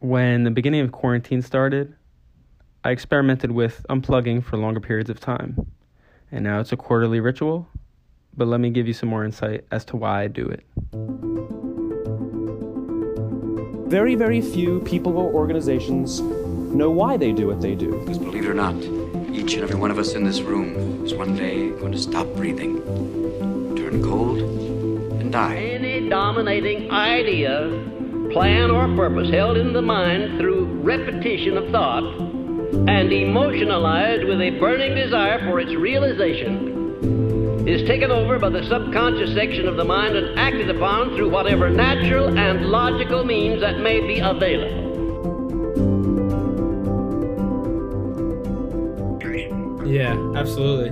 when the beginning of quarantine started, I experimented with unplugging for longer periods of time. And now it's a quarterly ritual, but let me give you some more insight as to why I do it. Very, very few people or organizations know why they do what they do. Because believe it or not, each and every one of us in this room is one day going to stop breathing, turn cold, and die. Any dominating idea, plan, or purpose held in the mind through repetition of thought and emotionalized with a burning desire for its realization is taken over by the subconscious section of the mind and acted upon through whatever natural and logical means that may be available. Yeah, absolutely.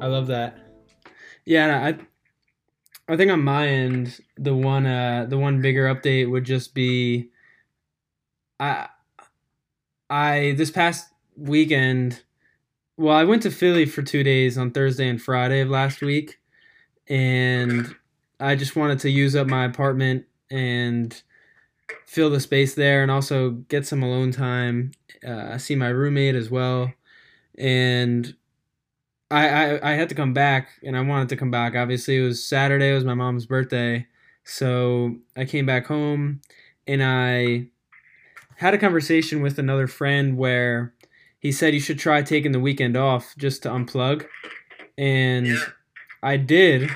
I love that. Yeah, I I think on my end, the one uh the one bigger update would just be I I this past weekend well, I went to Philly for 2 days on Thursday and Friday of last week and I just wanted to use up my apartment and fill the space there and also get some alone time. Uh, see my roommate as well and I, I I had to come back, and I wanted to come back. Obviously, it was Saturday. It was my mom's birthday, so I came back home, and I had a conversation with another friend where he said you should try taking the weekend off just to unplug, and Yeah. I did.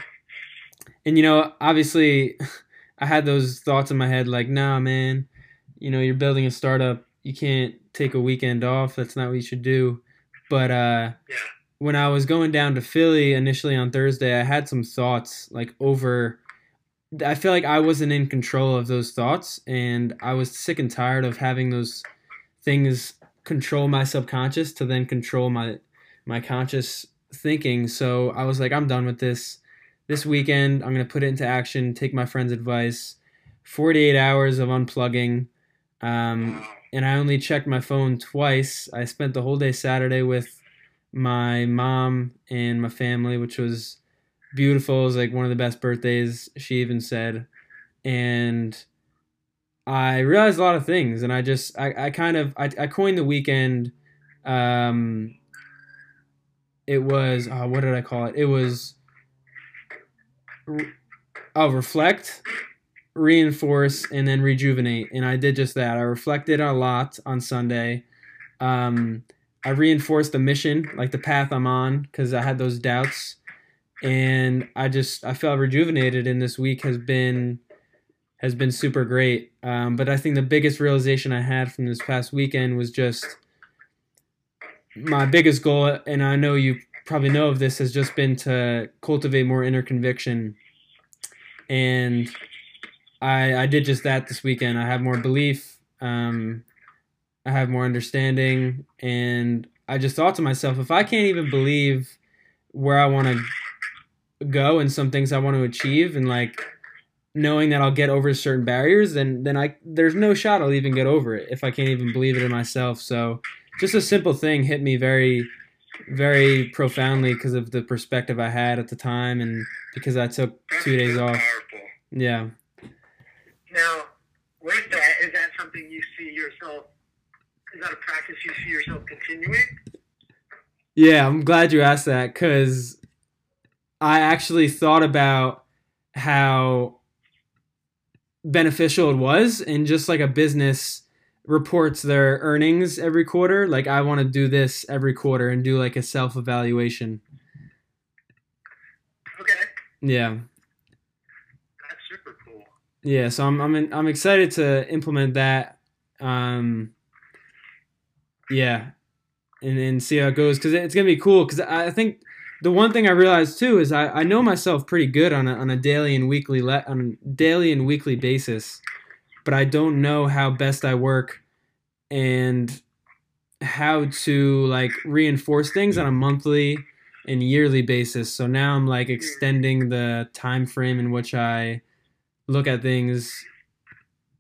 And you know, obviously, I had those thoughts in my head like, nah, man, you know, you're building a startup. You can't take a weekend off. That's not what you should do. But uh, Yeah. When I was going down to Philly initially on Thursday, I had some thoughts like over. I feel like I wasn't in control of those thoughts, and I was sick and tired of having those things control my subconscious to then control my my conscious thinking. So I was like, I'm done with this. This weekend, I'm gonna put it into action. Take my friend's advice. 48 hours of unplugging. Um, and I only checked my phone twice. I spent the whole day Saturday with my mom and my family, which was beautiful. It was like one of the best birthdays, she even said. And I realized a lot of things, and I just, I, I kind of, I, I coined the weekend. Um, it was, oh, what did I call it? It was, oh, reflect, reinforce and then rejuvenate and i did just that i reflected a lot on sunday um, i reinforced the mission like the path i'm on because i had those doubts and i just i felt rejuvenated and this week has been has been super great um, but i think the biggest realization i had from this past weekend was just my biggest goal and i know you probably know of this has just been to cultivate more inner conviction and I, I did just that this weekend. I have more belief. Um, I have more understanding, and I just thought to myself, if I can't even believe where I want to go and some things I want to achieve, and like knowing that I'll get over certain barriers, then then I there's no shot I'll even get over it if I can't even believe it in myself. So just a simple thing hit me very very profoundly because of the perspective I had at the time, and because I took two days off. Powerful. Yeah. Now, with that, is that something you see yourself? Is that a practice you see yourself continuing? Yeah, I'm glad you asked that because I actually thought about how beneficial it was, and just like a business reports their earnings every quarter, like I want to do this every quarter and do like a self evaluation. Okay, Yeah, that's super cool. yeah. So I'm I'm in, I'm excited to implement that. Um, yeah, and and see how it goes because it's gonna be cool. Because I think the one thing I realized too is I, I know myself pretty good on a on a daily and weekly le- on a daily and weekly basis, but I don't know how best I work and how to like reinforce things on a monthly and yearly basis. So now I'm like extending the time frame in which I look at things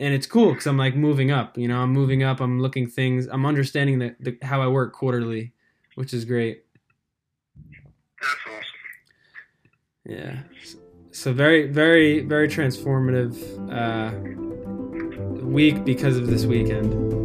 and it's cool because I'm like moving up. You know, I'm moving up. I'm looking things. I'm understanding the, the how I work quarterly, which is great. That's awesome. Yeah. So very, very, very transformative uh, week because of this weekend.